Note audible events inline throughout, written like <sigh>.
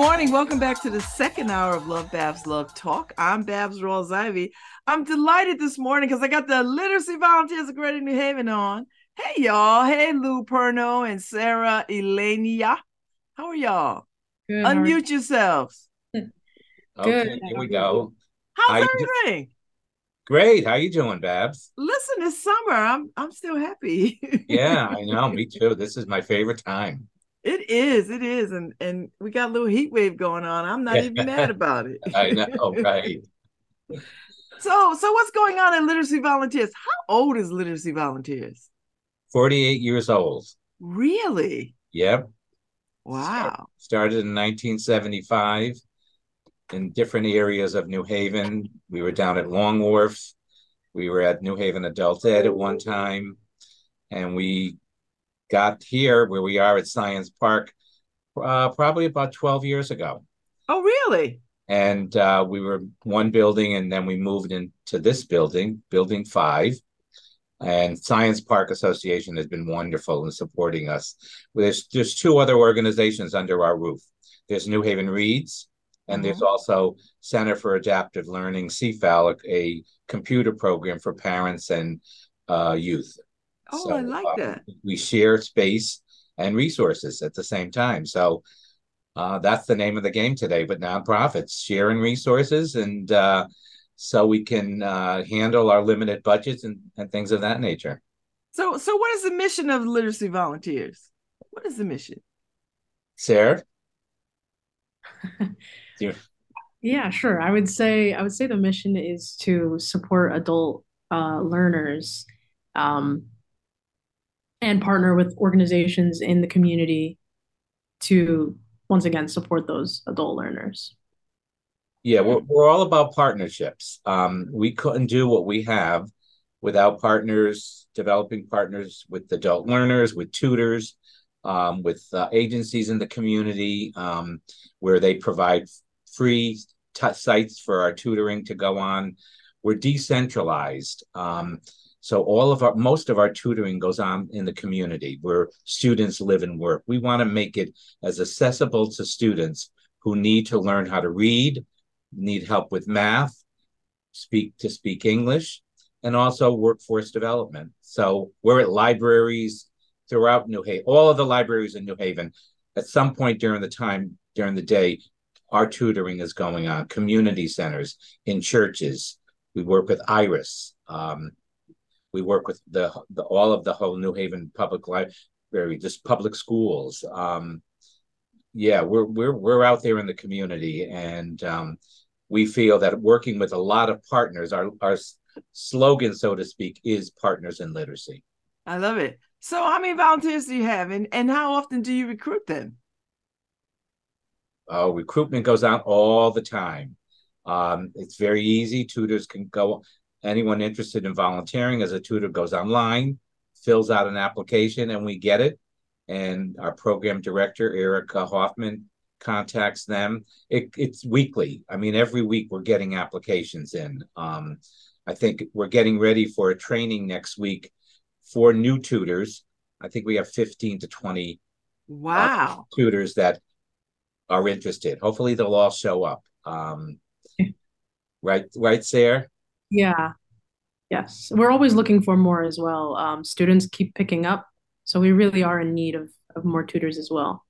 Good morning. Welcome back to the second hour of LoveBabz LoveTalk. I'm Babz Rawls-Ivy. I'm delighted this morning because I got the literacy volunteers of Greater New Haven on. Hey y'all. Hey Lou Perno and Sarah Elenia. How are y'all? Good. Unmute yourselves. <laughs> Good. Okay, here we go. How's How you do- everything? Great. How you doing, Babz? Listen, it's summer. I'm I'm still happy. <laughs> Yeah, I know. Me too. This is my favorite time. It is, it is. And and we got a little heat wave going on. I'm not even mad <laughs> about it. I know, right? <laughs> So so what's going on in Literacy Volunteers? How old is Literacy Volunteers? 48 years old. Really? Yep. Wow. Started in 1975 in different areas of New Haven. We were down at Long Wharf. We were at New Haven Adult Ed at one time. And we got here where we are at Science Park uh, probably about 12 years ago. Oh, really? and uh, we were one building and then we moved into this building building five. And science park association has been wonderful in supporting us. There's there's two other organizations under our roof. There's new haven reads and there's also center for adaptive learning cfal a computer program for parents and uh, youth Oh, I like uh, that. we share space and resources at the same time so uh, that's the name of the game today, but nonprofits sharing resources and uh, so we can uh, handle our limited budgets and, and things of that nature. So so what is the mission of Literacy Volunteers? What is the mission? Sarah? <laughs> You- Yeah, sure. I would say I would say the mission is to support adult uh, learners um, and partner with organizations in the community to once again support those adult learners. yeah, we're, we're all about partnerships. Um, we couldn't do what we have without partners, developing partners with adult learners, with tutors, um, with uh, agencies in the community um, where they provide free t- sites for our tutoring to go on. We're decentralized. Um, so all of our most of our tutoring goes on in the community where students live and work. We want to make it as accessible to students who need to learn how to read, need help with math, speak to speak English, and also workforce development. So we're at libraries throughout New Haven, all of the libraries in New Haven. At some point during the time during the day, our tutoring is going on. Community centers in churches. We work with Iris. Um, we work with the, the all of the whole New Haven public library, just public schools. Um, yeah, we're we're we're out there in the community, and um, we feel that working with a lot of partners, our our slogan, so to speak, is partners in literacy. I love it. So how many volunteers do you have and, and how often do you recruit them? Oh, recruitment goes on all the time. Um, it's very easy. Tutors can go. Anyone interested in volunteering as a tutor goes online, fills out an application, and we get it. And our program director, Erica Hoffman, contacts them. It, it's weekly. I mean, every week we're getting applications in. Um, I think we're getting ready for a training next week for new tutors. I think we have 15 to 20 Wow. tutors that are interested. Hopefully, they'll all show up. Um, <laughs> right, right, Sarah. Yeah. Yes. We're always looking for more as well. Um, students keep picking up, so we really are in need of, of more tutors as well.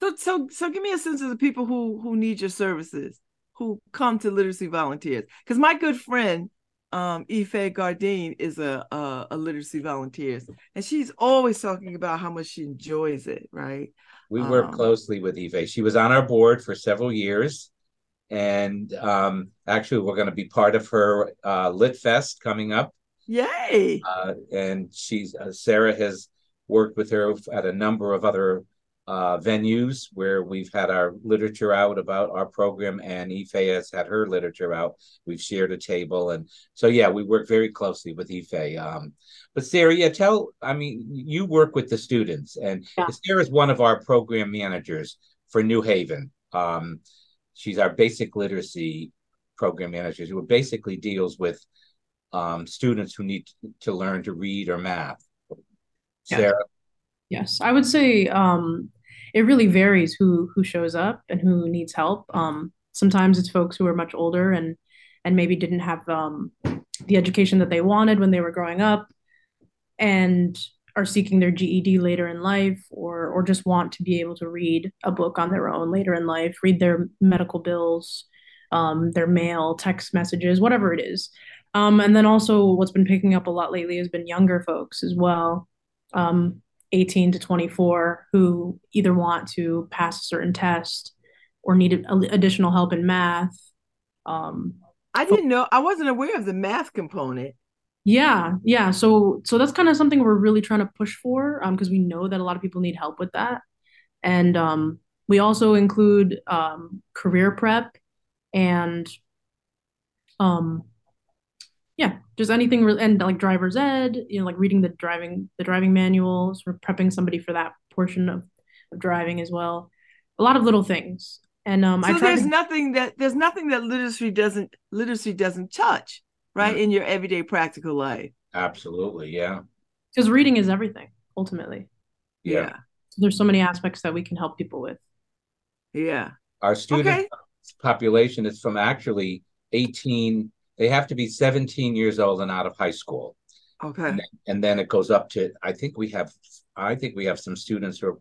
So so so give me a sense of the people who who need your services, who come to literacy volunteers. Because my good friend um Ife Gardin is a, a a literacy volunteer and she's always talking about how much she enjoys it, right? We work Um, closely with Eve. She was on our board for several years, and um, actually, we're going to be part of her uh, Lit Fest coming up. Yay. Uh, and she's uh, Sarah has worked with her at a number of other uh, venues where we've had our literature out about our program, and Ife has had her literature out. We've shared a table, and so yeah, we work very closely with Ife. Um, but Sarah, yeah, tell. I mean, you work with the students, and Yeah. is one of our program managers for New Haven. Um, she's our basic literacy program manager who basically deals with um, students who need to learn to read or math. Yeah. Sarah, Yes, I would say um, it really varies who who shows up and who needs help. Um, sometimes it's folks who are much older and and maybe didn't have um, the education that they wanted when they were growing up, and are seeking their GED later in life, or or just want to be able to read a book on their own later in life, read their medical bills, um, their mail, text messages, whatever it is. Um, and then also, what's been picking up a lot lately has been younger folks as well. Um, 18 to 24 who either want to pass a certain test or need additional help in math. Um, I didn't know. I wasn't aware of the math component. Yeah, yeah. So, so that's kind of something we're really trying to push for, um, because we know that a lot of people need help with that, and um, we also include um, career prep and um, yeah, just anything re- and like driver's ed, you know, like reading the driving the driving manuals, or prepping somebody for that portion of, of driving as well. A lot of little things. And um, so I there's to... nothing that there's nothing that literacy doesn't literacy doesn't touch, right, mm in your everyday practical life. Absolutely, yeah. Because reading is everything ultimately. Yeah. yeah. So there's so many aspects that we can help people with. Yeah. Our student okay. population is from actually 18 they have to be 17 years old and out of high school. Okay. And then, and then it goes up to I think we have I think we have some students who are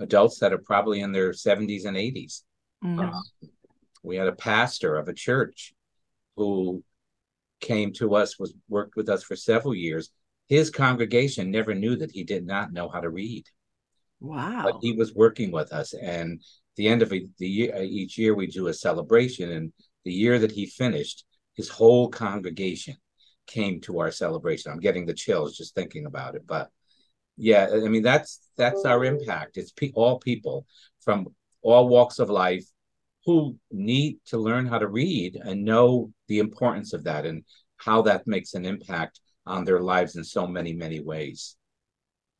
adults that are probably in their 70s and 80s. Mm-hmm. Uh, we had a pastor of a church who came to us was worked with us for several years. His congregation never knew that he did not know how to read. Wow. But he was working with us and the end of the year uh, each year we do a celebration and the year that he finished his whole congregation came to our celebration. I'm getting the chills just thinking about it. But yeah, I mean that's that's our oh. impact. It's pe- all people from all walks of life who need to learn how to read and know the importance of that and how that makes an impact on their lives in so many many ways.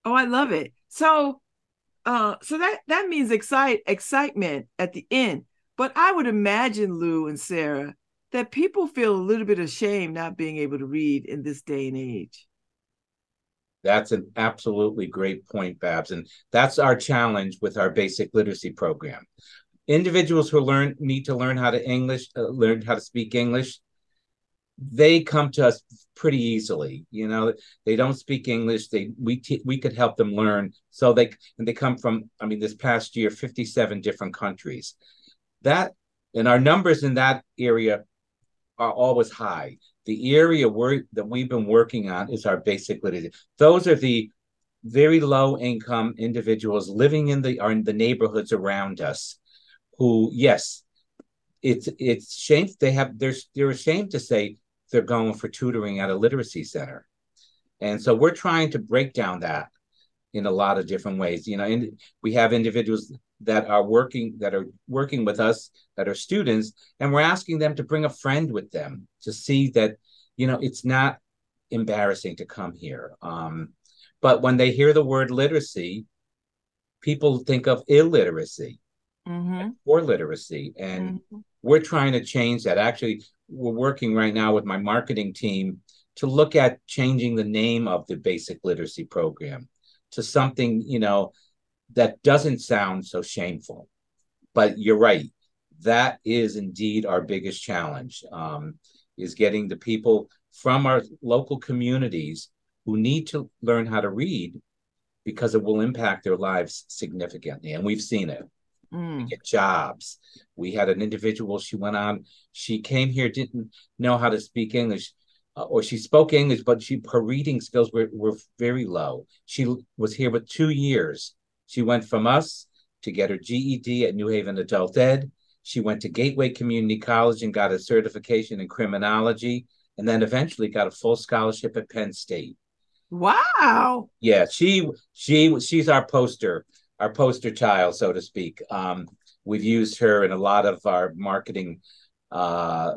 Oh, I love it. So uh so that that means excite excitement at the end. But I would imagine Lou and Sarah that people feel a little bit ashamed not being able to read in this day and age. That's an absolutely great point, Babz. And that's our challenge with our basic literacy program. Individuals who learn need to learn how to English, uh, learn how to speak English. They come to us pretty easily. You know, they don't speak English. They we t- we could help them learn. So they and they come from. I mean, this past year, fifty-seven different countries. That and our numbers in that area are always high. The area where, that we've been working on is our basic literacy. Those are the very low income individuals living in the are in the neighborhoods around us who yes it's it's shame they have they're they're ashamed to say they're going for tutoring at a literacy center. And so we're trying to break down that in a lot of different ways you know and we have individuals that are working that are working with us that are students and we're asking them to bring a friend with them to see that you know it's not embarrassing to come here. Um, but when they hear the word literacy people think of illiteracy mm-hmm. or literacy and mm-hmm. we're trying to change that actually we're working right now with my marketing team to look at changing the name of the basic literacy program to something you know that doesn't sound so shameful. But you're right. That is indeed our biggest challenge um, is getting the people from our local communities who need to learn how to read because it will impact their lives significantly. And we've seen it. Mm. Get jobs. We had an individual, she went on, she came here, didn't know how to speak English. Uh, or she spoke English, but she her reading skills were, were very low. She was here with two years she went from us to get her GED at New Haven Adult Ed. She went to Gateway Community College and got a certification in criminology, and then eventually got a full scholarship at Penn State. Wow. Yeah, she she she's our poster, our poster child, so to speak. Um, we've used her in a lot of our marketing uh,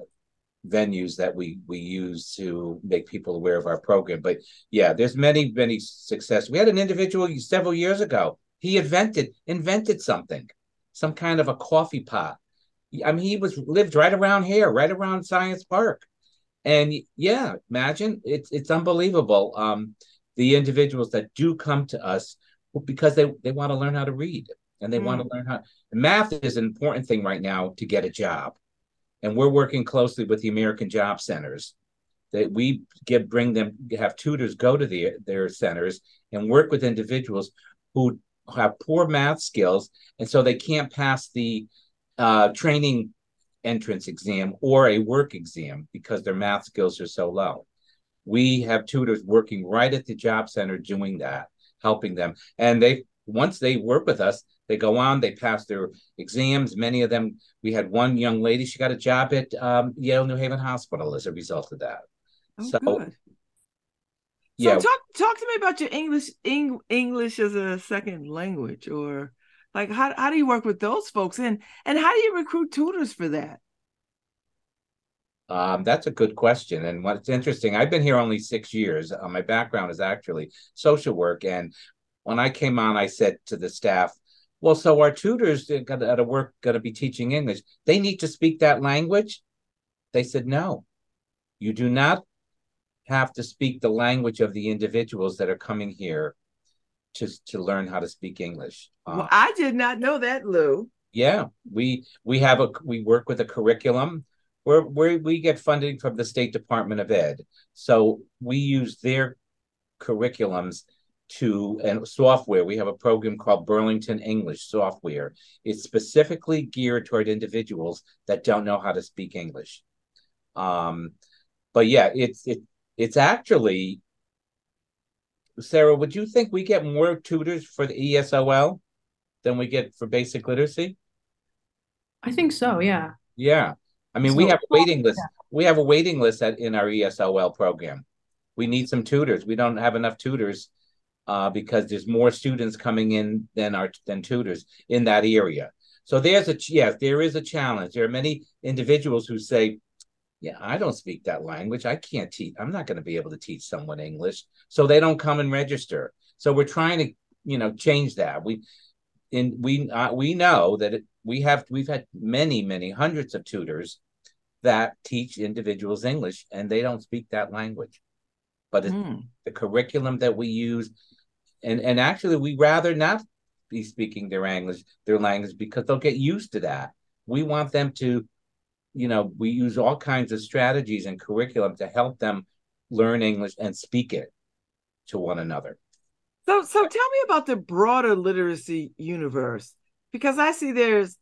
venues that we we use to make people aware of our program. But yeah, there's many many success. We had an individual several years ago he invented invented something, some kind of a coffee pot. I mean, he was lived right around here, right around Science Park, and yeah, imagine it's it's unbelievable. Um, the individuals that do come to us because they they want to learn how to read, and they mm. want to learn how. Math is an important thing right now to get a job, and we're working closely with the American Job Centers. That we give bring them have tutors go to the, their centers and work with individuals who have poor math skills, and so they can't pass the uh, training entrance exam or a work exam because their math skills are so low. We have tutors working right at the job center doing that, helping them. And they once they work with us, they go on, they pass their exams. Many of them, we had one young lady, she got a job at um, Yale New Haven Hospital as a result of that. Oh, so, good. Yeah. So talk talk to me about your English Eng, English as a second language or like how how do you work with those folks and and how do you recruit tutors for that? Um, that's a good question. And what's interesting, I've been here only six years. Uh, my background is actually social work. And when I came on, I said to the staff, well, so our tutors at a work going to be teaching English. They need to speak that language. They said, no, you do not have to speak the language of the individuals that are coming here to to learn how to speak English. Uh, well, I did not know that, Lou. Yeah, we we have a we work with a curriculum where where we get funding from the State Department of Ed, so we use their curriculums to and software. We have a program called Burlington English Software. It's specifically geared toward individuals that don't know how to speak English. Um, but yeah, it's it it's actually Sarah, would you think we get more tutors for the ESOL than we get for basic literacy? I think so, yeah. Yeah. I mean, so, we have a waiting list. Yeah. We have a waiting list at, in our ESOL program. We need some tutors. We don't have enough tutors uh, because there's more students coming in than our than tutors in that area. So there's a yes, there is a challenge. There are many individuals who say, yeah, I don't speak that language. I can't teach. I'm not going to be able to teach someone English. So they don't come and register. So we're trying to, you know, change that. We, in we uh, we know that it, we have we've had many many hundreds of tutors that teach individuals English and they don't speak that language. But mm. the curriculum that we use, and and actually we rather not be speaking their English their language because they'll get used to that. We want them to you know, we use all kinds of strategies and curriculum to help them learn English and speak it to one another. So, so tell me about the broader literacy universe because I see there's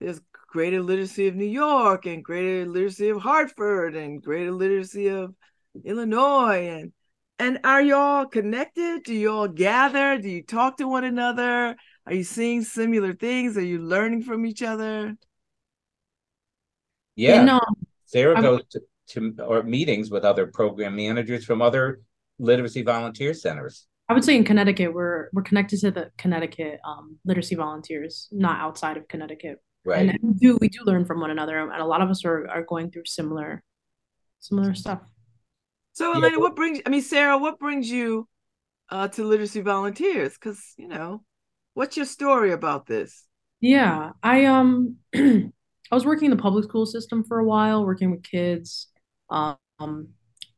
there's greater literacy of New York and greater literacy of Hartford and greater literacy of Illinois and and are y'all connected? Do you all gather? Do you talk to one another? Are you seeing similar things? Are you learning from each other? Yeah. And, um, Sarah goes to, to or meetings with other program managers from other literacy volunteer centers. I would say in Connecticut, we're we're connected to the Connecticut um, literacy volunteers, not outside of Connecticut. Right. And we do we do learn from one another, and a lot of us are are going through similar similar stuff. So, Elena, yeah. what brings? I mean, Sarah, what brings you uh, to literacy volunteers? Because you know, what's your story about this? Yeah, I um <clears throat> I was working in the public school system for a while, working with kids. Um,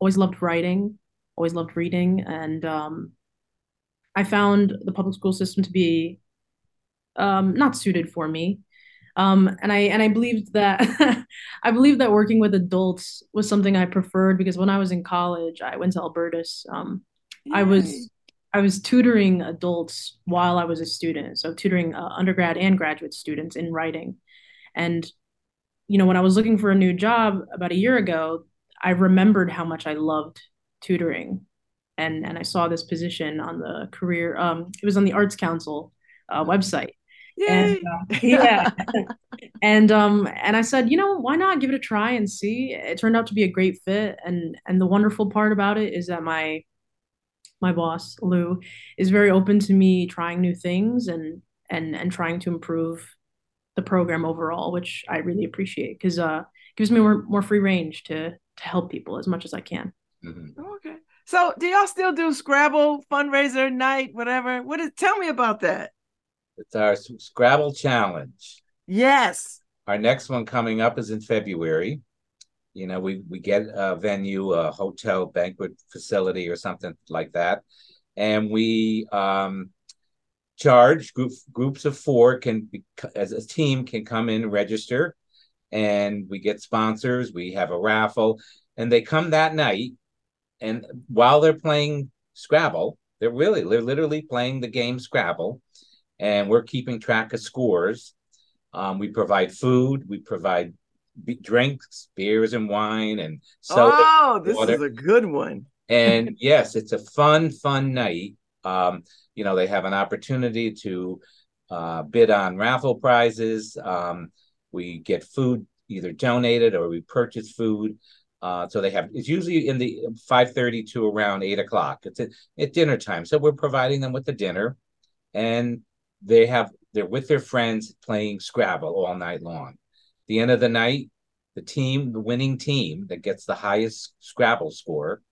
always loved writing, always loved reading, and um, I found the public school system to be um, not suited for me. Um, and I and I believed that <laughs> I believed that working with adults was something I preferred because when I was in college, I went to Albertus. Um, I was I was tutoring adults while I was a student, so tutoring uh, undergrad and graduate students in writing. And, you know, when I was looking for a new job about a year ago, I remembered how much I loved tutoring. And, and I saw this position on the career, um, it was on the Arts Council uh, website. Yay. And, <laughs> uh, yeah. and um and I said, you know, why not give it a try and see? It turned out to be a great fit. And and the wonderful part about it is that my my boss, Lou, is very open to me trying new things and and and trying to improve the program overall, which I really appreciate because uh gives me more more free range to to help people as much as I can. Mm-hmm. Okay. So do y'all still do Scrabble fundraiser night, whatever? What is tell me about that? It's our Scrabble challenge. Yes. Our next one coming up is in February. You know, we we get a venue, a hotel, banquet facility, or something like that, and we um, charge group groups of four can be, as a team can come in register and we get sponsors we have a raffle and they come that night and while they're playing scrabble they're really they're literally playing the game scrabble and we're keeping track of scores um, we provide food we provide drinks beers and wine and soda oh this water. is a good one and yes it's a fun fun night um, you know, they have an opportunity to uh, bid on raffle prizes. Um, we get food either donated or we purchase food. Uh, so they have it's usually in the 5:30 to around eight o'clock. It's at, at dinner time. So we're providing them with the dinner, and they have they're with their friends playing Scrabble all night long. The end of the night, the team, the winning team that gets the highest Scrabble score,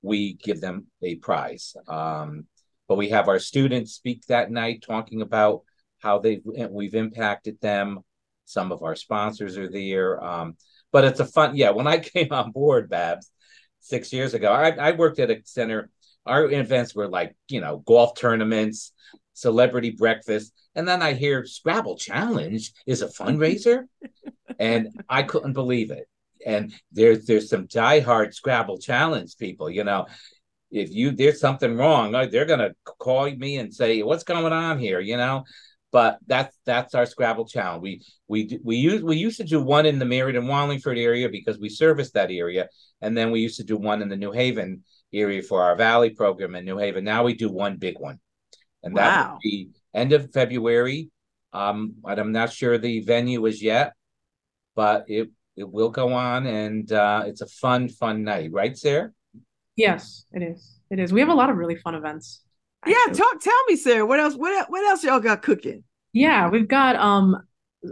we give them a prize. Um, but we have our students speak that night talking about how they we've impacted them. Some of our sponsors are there. Um, but it's a fun, yeah. When I <laughs> came on board, Babz, six years ago, I, I worked at a center. Our events were like, you know, golf tournaments, celebrity breakfast, and then I hear Scrabble Challenge is a fundraiser, and I couldn't believe it. And there's there's some diehard Scrabble Challenge people, you know, if you there's something wrong, uh, they're gonna call me and say, "What's going on here?" You know. But that's that's our Scrabble challenge. We we we use we used to do one in the Meriden Wallingford area because we service that area, and then we used to do one in the New Haven area for our Valley program in New Haven. Now we do one big one, and that wow. will be end of February. Um, I'm not sure the venue is yet, but it it will go on, and uh, it's a fun fun night, right, Sarah? Yes, it is. It is. We have a lot of really fun events. Yeah, talk. Tell me, Sarah. What else? What what else y'all got cooking? Yeah, we've got um,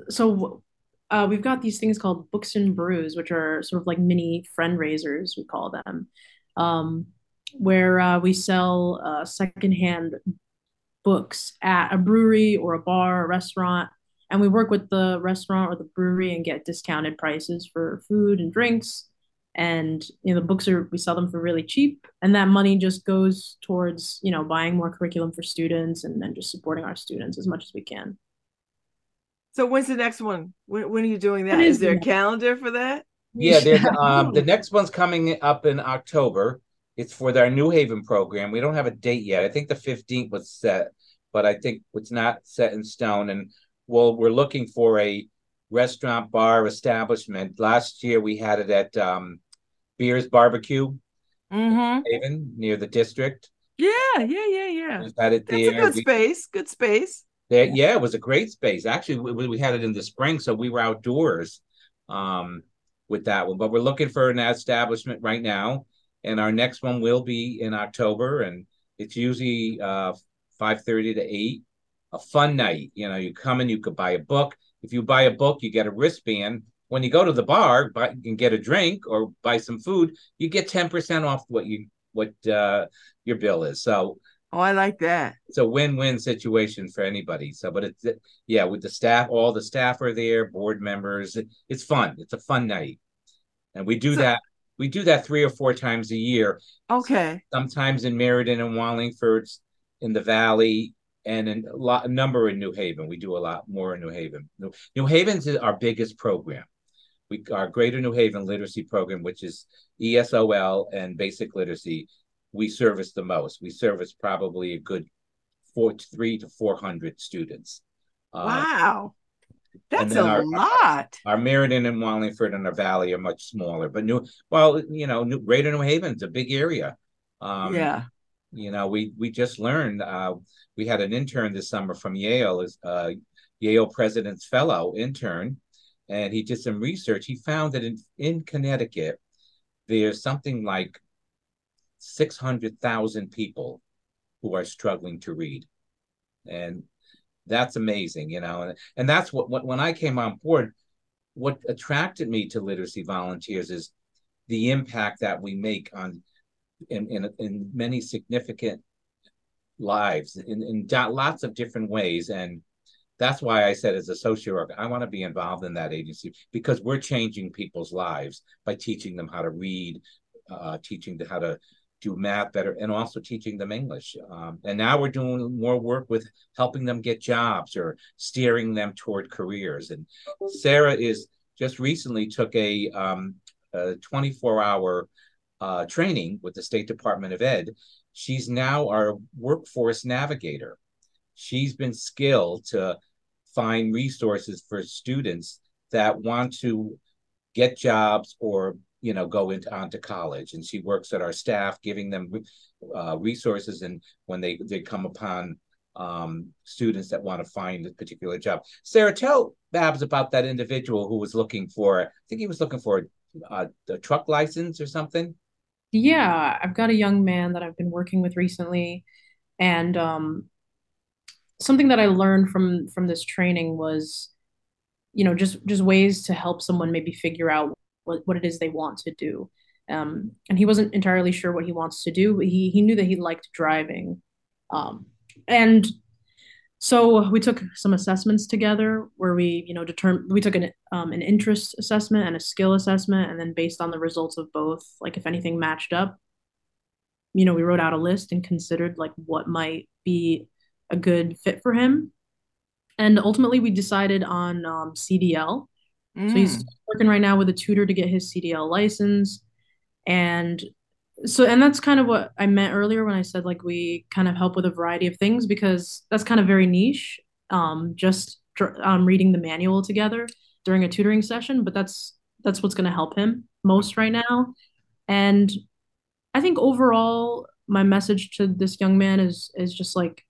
so uh, we've got these things called books and brews, which are sort of like mini friend raisers. We call them, um, where uh, we sell uh, secondhand books at a brewery or a bar, a restaurant, and we work with the restaurant or the brewery and get discounted prices for food and drinks and you know the books are we sell them for really cheap and that money just goes towards you know buying more curriculum for students and then just supporting our students as much as we can. So when's the next one? When, when are you doing that? Is, is there a calendar for that? Yeah <laughs> there's um the next one's coming up in october. It's for our new haven program. We don't have a date yet. I think the 15th was set but i think it's not set in stone. And well we're looking for a restaurant bar establishment. Last year we had it at um, Bear's Barbecue, mm-hmm. Haven near the district. Yeah, yeah, yeah, yeah. We had it That's there. a good we, space. Good space. There, yeah, it was a great space. Actually, we, we had it in the spring, so we were outdoors um, with that one. But we're looking for an establishment right now, and our next one will be in October, and it's usually uh, five thirty to eight. A fun night. You know, you come and you could buy a book if you buy a book, you get a wristband. When you go to the bar, buy, and get a drink or buy some food, you get ten percent off what you what uh, your bill is. So Oh, I like that. It's a win-win situation for anybody. So, but it's yeah, with the staff, all the staff are there, board members. It, it's fun. It's a fun night, and we do so, that. We do that three or four times a year. Okay. Sometimes in Meriden and Wallingford, in the Valley, and in a, lot, a number in New Haven. We do a lot more in New Haven. New, New Haven's is our biggest program. We our Greater New Haven Literacy Program, which is ESOL and Basic Literacy, we service the most. We service probably a good four, three to four hundred students. Uh, wow. That's a our, lot. Our, our Meriden and Wallingford and our Valley are much smaller, but new. Well, you know, new, Greater New Haven's a big area. Um, yeah. You know, we we just learned. Uh, we had an intern this summer from Yale, as uh, Yale President's Fellow intern, and he did some research. He found that in, in Connecticut, there's something like 600,000 people who are struggling to read. And that's amazing, you know. And, and that's what, what, when I came on board, what attracted me to literacy volunteers is the impact that we make on in, in, in many significant lives in, in lots of different ways. And that's why I said, as a social worker, I want to be involved in that agency because we're changing people's lives by teaching them how to read, uh, teaching them how to do math better and also teaching them English. Um, and now we're doing more work with helping them get jobs or steering them toward careers. And Sarah is just recently took a, um, a 24 hour uh, training with the State Department of Ed. She's now our workforce navigator. She's been skilled to find resources for students that want to get jobs or you know go into onto college. And she works at our staff giving them uh, resources. And when they they come upon um, students that want to find a particular job. Sarah tell babz about that individual who was looking for i think he was looking for a, a truck license or something. Yeah i've got a young man that i've been working with recently. And um, something that i learned from from this training was you know just just ways to help someone maybe figure out what, what it is they want to do. Um, and he wasn't entirely sure what he wants to do, but he he knew that he liked driving. Um, and so we took some assessments together where we, you know, determined we took an um, an interest assessment and a skill assessment, and then based on the results of both, like if anything matched up, you know, we wrote out a list and considered like what might be a good fit for him. And ultimately, we decided on um, CDL, Mm. So he's working right now with a tutor to get his CDL license. And so, and that's kind of what I meant earlier when I said like we kind of help with a variety of things because that's kind of very niche. Um, just um, reading the manual together during a tutoring session, but that's that's what's going to help him most right now. And I think overall, my message to this young man is is just like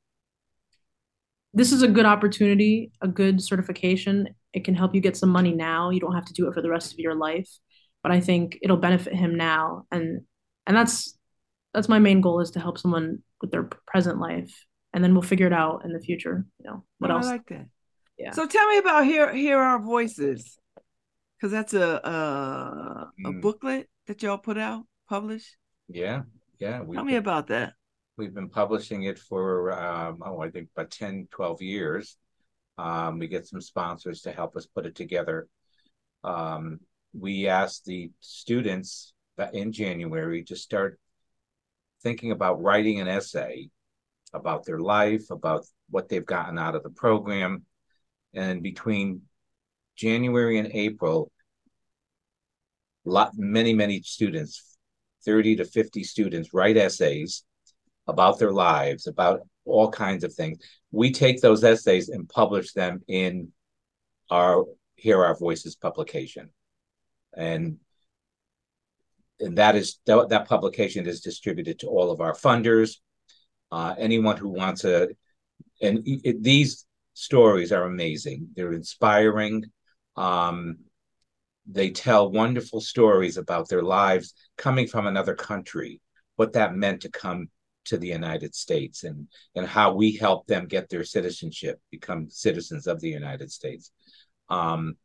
this is a good opportunity, a good certification. It can help you get some money now. You don't have to do it for the rest of your life, but I think it'll benefit him now. And and that's that's my main goal is to help someone with their present life, and then we'll figure it out in the future. You know what oh, else? I like that. Yeah. So tell me about hear hear our voices, because that's a a, a mm. booklet that y'all put out, published. Yeah, yeah. Tell me about that. We've been publishing it for, um, oh, I think about 10, 12 years. Um, we get some sponsors to help us put it together. Um, we asked the students in January to start thinking about writing an essay about their life, about what they've gotten out of the program. And between January and April, lot many, many students, 30 to 50 students write essays about their lives, about all kinds of things. We take those essays and publish them in our Hear Our Voices publication. And and that is that, that publication is distributed to all of our funders. Uh, anyone who wants to, and it, these stories are amazing. They're inspiring. Um, they tell wonderful stories about their lives coming from another country, what that meant to come to the United States and and how we help them get their citizenship, become citizens of the United States. Um,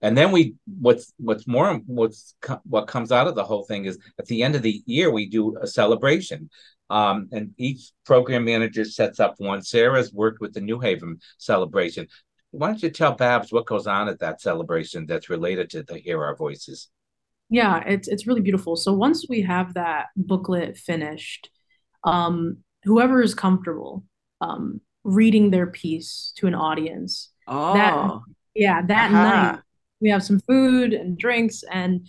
and then we what's what's more what's what comes out of the whole thing is at the end of the year we do a celebration. Um, and each program manager sets up one. Sarah's worked with the New Haven celebration. Why don't you tell Babz what goes on at that celebration that's related to the Hear Our Voices? Yeah, it's it's really beautiful. So once we have that booklet finished, um, whoever is comfortable um, reading their piece to an audience. Oh, that, yeah, that uh-huh. night we have some food and drinks and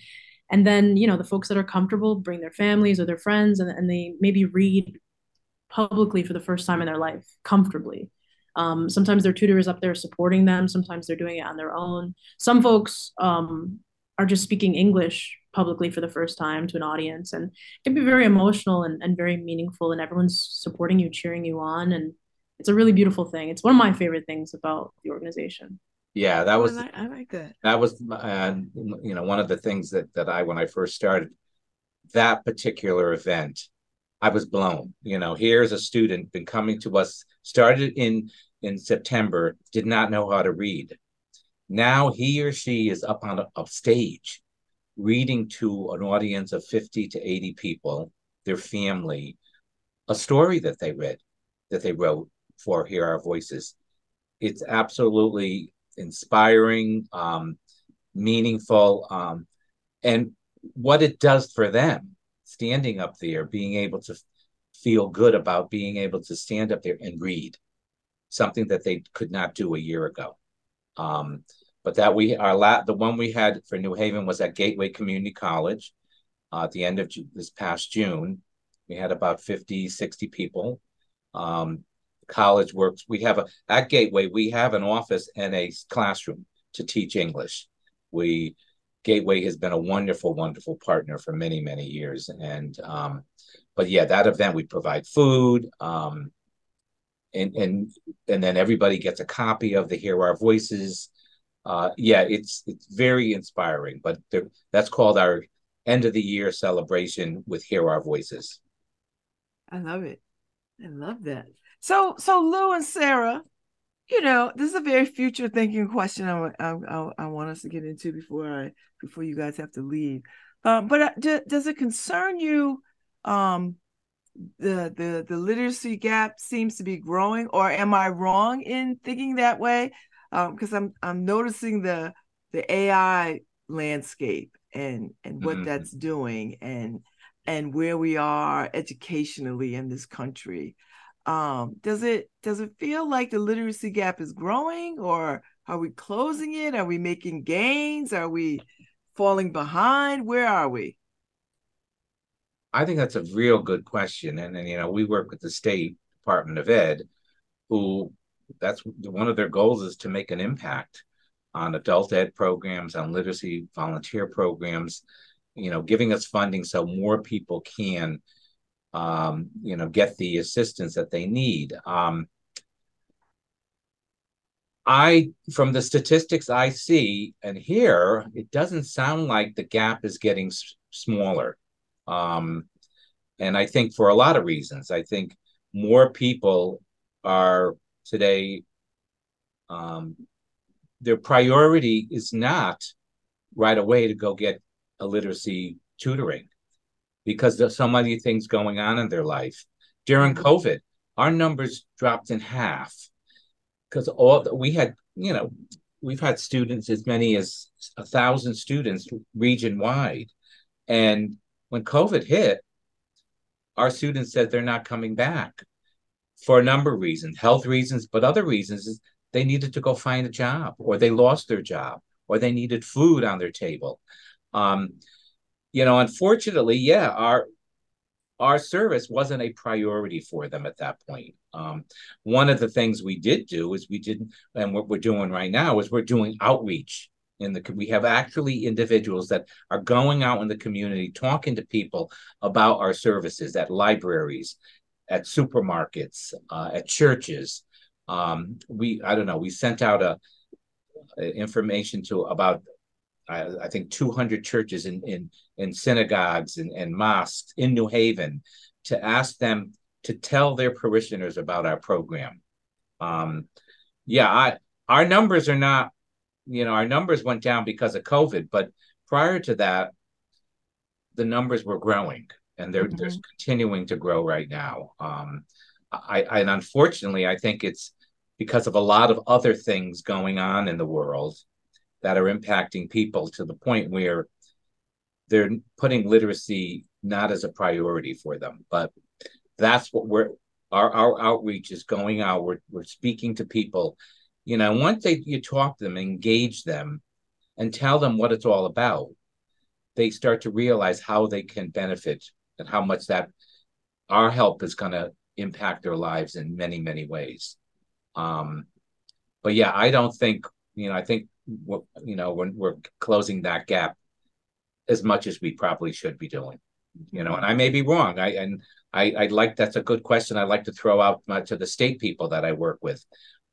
and then you know the folks that are comfortable bring their families or their friends and, and they maybe read publicly for the first time in their life comfortably um, sometimes their tutor is up there supporting them sometimes they're doing it on their own some folks um, are just speaking english publicly for the first time to an audience and it can be very emotional and, and very meaningful and everyone's supporting you cheering you on and it's a really beautiful thing. It's one of my favorite things about the organization. Yeah that was I like, I like that that was uh, you know one of the things that that i when i first started that particular event i was blown. You know here's a student been coming to us started in in september did not know how to read. Now he or she is up on a, a stage reading to an audience of 50 to 80 people, their family, a story that they read, that they wrote for Hear Our Voices. It's absolutely inspiring, um, meaningful, um, and what it does for them standing up there, being able to feel good about being able to stand up there and read, something that they could not do a year ago. Um, but that we our la- the one we had for New Haven was at Gateway Community College uh, at the end of this past June. We had about 50, 60 people. Um, college works. We have a at Gateway, we have an office and a classroom to teach English. We Gateway has been a wonderful, wonderful partner for many, many years. And um, but yeah, that event we provide food. Um, and and and then everybody gets a copy of the Hear Our Voices. Uh, yeah, it's it's very inspiring. But there, that's called our end of the year celebration with Hear Our Voices. I love it. I love that. So so Lou and Sarah, you know, this is a very future thinking question I, I, I, want us to get into before I before you guys have to leave. Um, but uh, d- does it concern you? Um, the the the literacy gap seems to be growing, or am I wrong in thinking that way? Because um, I'm I'm noticing the the AI landscape and and what mm-hmm. that's doing and and where we are educationally in this country. Um does it does it feel like the literacy gap is growing or are we closing it? Are we making gains? Are we falling behind? Where are we? I think that's a real good question. And, and you know we work with the state department of ed who that's one of their goals is to make an impact on adult ed programs on literacy volunteer programs you know giving us funding so more people can um, you know, get the assistance that they need. Um, I, from the statistics I see and hear, it doesn't sound like the gap is getting s- smaller. Um, and I think for a lot of reasons, I think more people are today, um, their priority is not right away to go get a literacy tutoring because there's so many things going on in their life. During mm-hmm. COVID, our numbers dropped in half because all we had, you know, we've had students as many as a thousand students region wide, and when COVID hit, our students said they're not coming back for a number of reasons, health reasons, but other reasons is they needed to go find a job, or they lost their job, or they needed food on their table. Um, you know, unfortunately, yeah, our our service wasn't a priority for them at that point. Um, one of the things we did do is we didn't, and what we're doing right now is we're doing outreach in the. We have actually individuals that are going out in the community talking to people about our services at libraries, at supermarkets, uh, at churches. Um, we I don't know. We sent out a, a information to about I, I think 200 churches in in, in synagogues and, and mosques in New Haven to ask them to tell their parishioners about our program. Um, yeah, I, our numbers are not, you know, our numbers went down because of COVID, but prior to that, the numbers were growing and they're, mm-hmm. they're continuing to grow right now. Um, I, I, and unfortunately, I think it's because of a lot of other things going on in the world that are impacting people to the point where they're putting literacy not as a priority for them. But that's what we're our, our outreach is going out. We're we're speaking to people. You know, once they you talk to them, engage them, and tell them what it's all about, they start to realize how they can benefit and how much that our help is going to impact their lives in many many ways. Um, but yeah, I don't think you know. I think you know when we're closing that gap as much as we probably should be doing you know and i may be wrong i and i i like that's a good question i like to throw out to the state people that i work with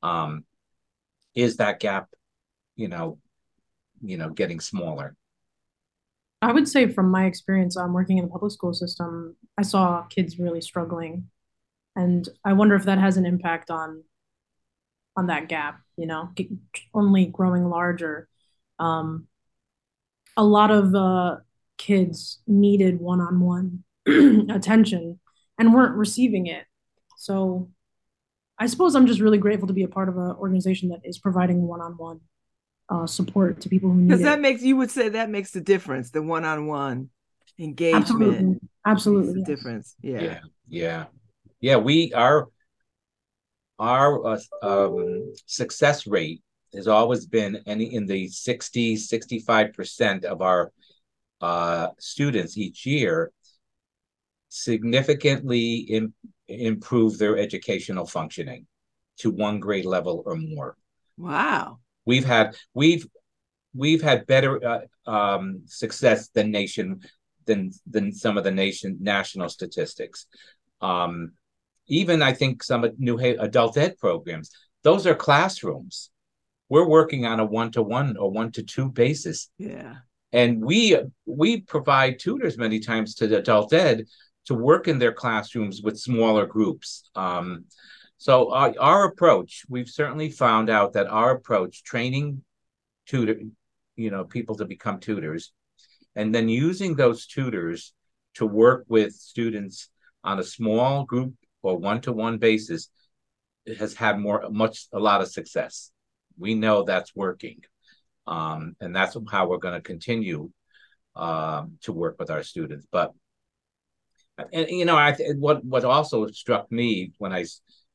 um is that gap you know you know getting smaller i would say from my experience um, working in the public school system i saw kids really struggling and i wonder if that has an impact on on that gap, you know, only growing larger. Um, a lot of uh, kids needed one on one attention and weren't receiving it. So I suppose I'm just really grateful to be a part of an organization that is providing one on one on one support to people who need it. Because that makes, you would say that makes the difference, the one on one engagement. Absolutely. Absolutely. the difference. Yeah. Yeah. Yeah. Yeah. We our our uh, um, success rate has always been any in the 60 65% of our uh, students each year significantly in, improve their educational functioning to one grade level or more. Wow. We've had we've we've had better uh, um, success than nation than than some of the nation national statistics. Um, even I think some new adult ed programs, those are classrooms. We're working on a one to one or one to two basis. Yeah. And we we provide tutors many times to the adult ed to work in their classrooms with smaller groups. Um, so our, our approach, we've certainly found out that our approach, training tutor, you know, people to become tutors, and then using those tutors to work with students on a small group or one-to-one basis has had more much a lot of success. We know that's working. Um, and that's how we're going to continue um, to work with our students. But and you know, I what what also struck me when I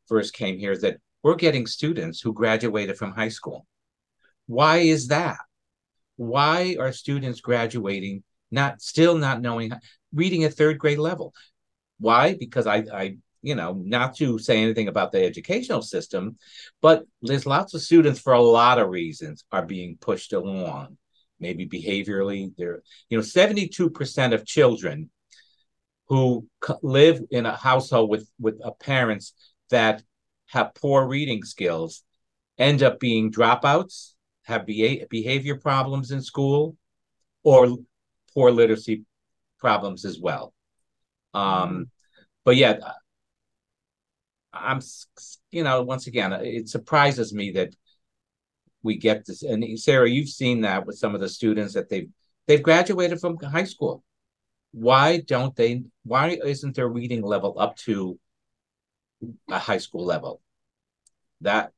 first came here is that we're getting students who graduated from high school. Why is that? Why are students graduating not still not knowing reading at third grade level? Why? Because I, I you know, not to say anything about the educational system, but there's lots of students for a lot of reasons are being pushed along. Maybe behaviorally, they're, you know, 72% of children who live in a household with with a parents that have poor reading skills end up being dropouts, have behavior problems in school, or poor literacy problems as well. Um, mm-hmm. but yeah, I'm, you know, once again, it surprises me that we get this. And Sarah, you've seen that with some of the students that they've they've graduated from high school. Why don't they? Why isn't their reading level up to a high school level. That,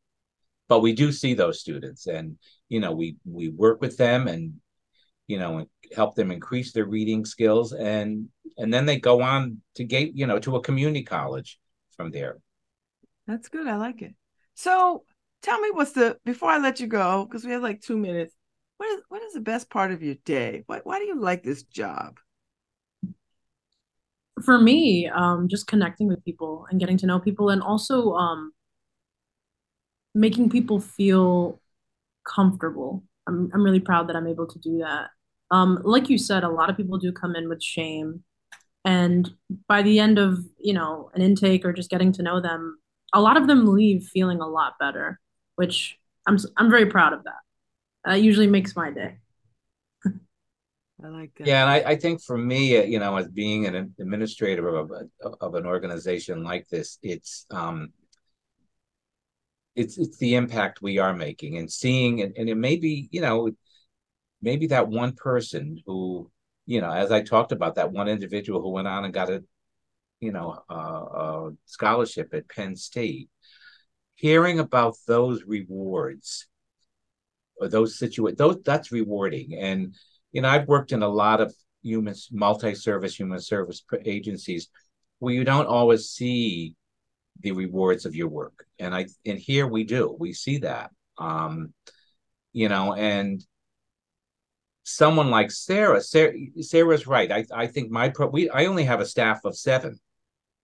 but we do see those students, and you know, we we work with them and you know and help them increase their reading skills, and and then they go on to gate, you know, to a community college from there. That's good. I like it. So tell me what's the before I let you go because we have like two minutes. What is what is the best part of your day? Why why do you like this job? For me, um, just connecting with people and getting to know people, and also um, making people feel comfortable. I'm I'm really proud that I'm able to do that. Um, like you said, a lot of people do come in with shame, and by the end of you know an intake or just getting to know them, a lot of them leave feeling a lot better, which I'm I'm very proud of that. That usually makes my day. I like that. Yeah, and I, I think for me, uh, you know, as being an administrator of a, of an organization like this, it's um, it's it's the impact we are making and seeing, and, and it may be, you know, maybe that one person who, you know, as I talked about, that one individual who went on and got a, you know, a, a scholarship at Penn State. Hearing about those rewards or those situations, those that's rewarding and you know, I've worked in a lot of human multi-service human service agencies where you don't always see the rewards of your work. And I and here we do. We see that. Um, you know, and someone like Sarah, Sarah Sarah's right. I I think my pro we I only have a staff of seven.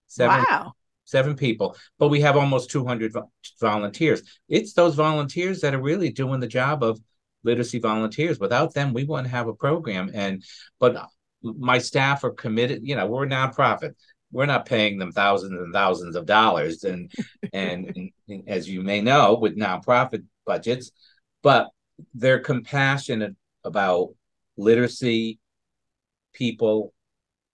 Seven wow. Seven people, but we have almost 200 volunteers. It's those volunteers that are really doing the job of literacy volunteers. Without them, we wouldn't have a program. And but my staff are committed. You know, we're a nonprofit. We're not paying them thousands and thousands of dollars, and and, and as you may know, with nonprofit budgets, but they're compassionate about literacy, people,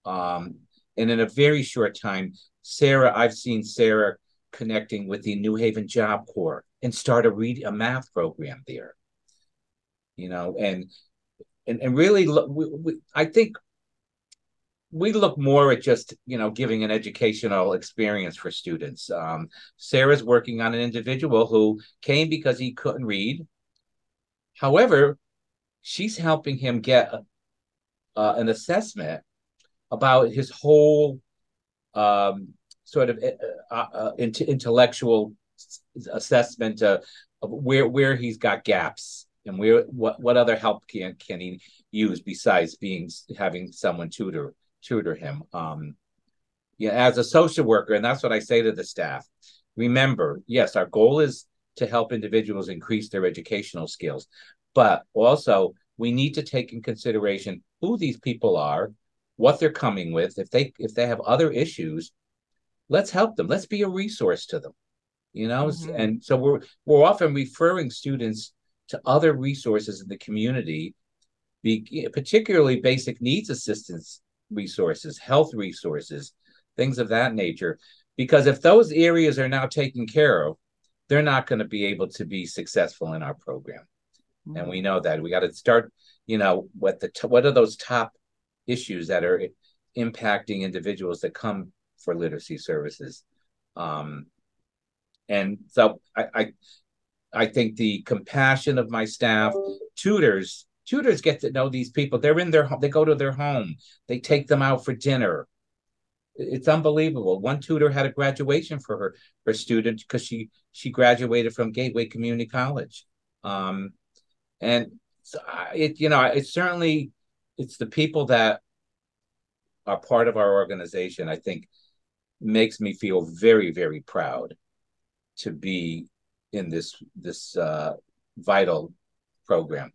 um, and in a very short time, Sarah, I've seen Sarah connecting with the New Haven Job Corps and start a read a math program there you know, and and and really, we, we, I think we look more at just you know giving an educational experience for students. Um, Sarah's working on an individual who came because he couldn't read. However, she's helping him get uh, an assessment about his whole um, sort of uh, uh, uh intellectual assessment of where where he's got gaps and where what what other help can can he use besides being having someone tutor tutor him. Um, yeah, as a social worker, and that's what I say to the staff. Remember, yes, our goal is to help individuals increase their educational skills, but also we need to take in consideration who these people are, what they're coming with. If they if they have other issues, let's help them. Let's be a resource to them. You know, mm-hmm. and so we're we're often referring students to other resources in the community, be, particularly basic needs assistance resources, health resources, things of that nature. Because if those areas are now taken care of, they're not going to be able to be successful in our program. Mm-hmm. And we know that we got to start, you know, what the what are those top issues that are impacting individuals that come for literacy services. Um, and so I, I I think the compassion of my staff, tutors, tutors get to know these people. They're in their home, they go to their home, they take them out for dinner. It's unbelievable. One tutor had a graduation for her her student because she she graduated from Gateway Community College. Um, and it you know it's certainly it's the people that are part of our organization. I think makes me feel very very proud to be in this this uh, vital program.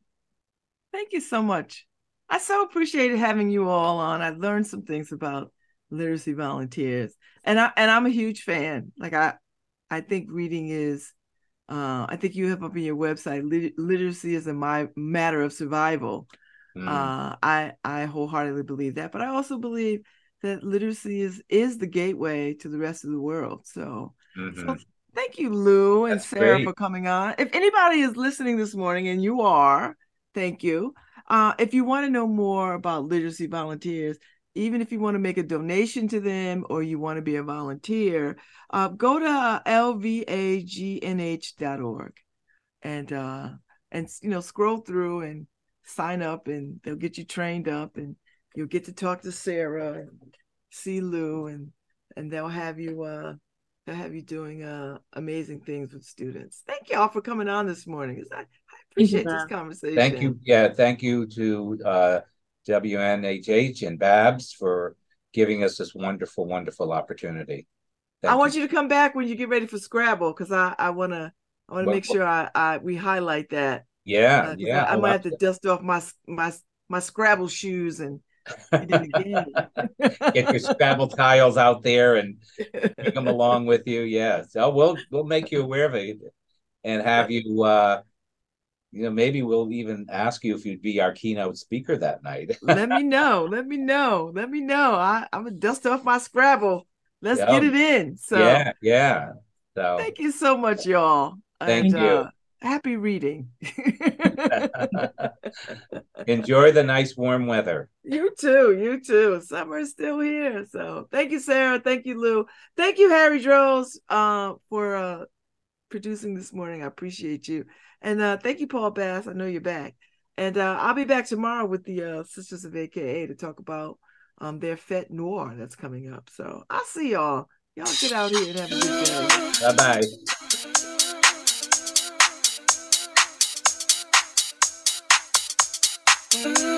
Thank you so much. I so appreciated having you all on. I learned some things about literacy volunteers, and I and I'm a huge fan. Like I, I think reading is. Uh, I think you have up on your website lit- literacy is a my matter of survival. Mm. Uh, I I wholeheartedly believe that, but I also believe that literacy is is the gateway to the rest of the world. So, mm-hmm. so Thank you, Lou and That's Sarah, great. for coming on. If anybody is listening this morning, and you are, thank you. Uh, if you want to know more about literacy volunteers, even if you want to make a donation to them or you want to be a volunteer, uh, go to lvagnh.org and uh, and you know scroll through and sign up, and they'll get you trained up, and you'll get to talk to Sarah and see Lou, and and they'll have you uh, to have you doing uh, amazing things with students. Thank you all for coming on this morning. I, I appreciate this conversation. Thank you. Yeah, thank you to uh, WNHH and Babz for giving us this wonderful, wonderful opportunity. Thank I want you. you. to come back when you get ready for Scrabble because I, I want to I want to make sure I, I we highlight that. Yeah, uh, yeah. I, I might have to dust off my my my Scrabble shoes and <laughs> Get your Scrabble tiles out there and take them along with you. Yeah, so we'll we'll make you aware of it and have you. uh you know, maybe we'll even ask you if you'd be our keynote speaker that night. <laughs> Let me know. Let me know. Let me know. I, I'm gonna dust off my Scrabble. Let's yep. get it in. So yeah, yeah. So thank you so much, y'all. Thank and, you. Uh, happy reading. <laughs> Enjoy the nice warm weather. You too. You too. Summer is still here. So thank you, Sarah. Thank you, Lou. Thank you, Harry Droz, uh, for uh, producing this morning. I appreciate you. And uh, thank you, Paul Bass. I know you're back. And uh, I'll be back tomorrow with the uh, Sisters of AKA to talk about um, their Fete Noir that's coming up. So I'll see y'all. Y'all get out here and have a good day. Bye bye. Mm-hmm.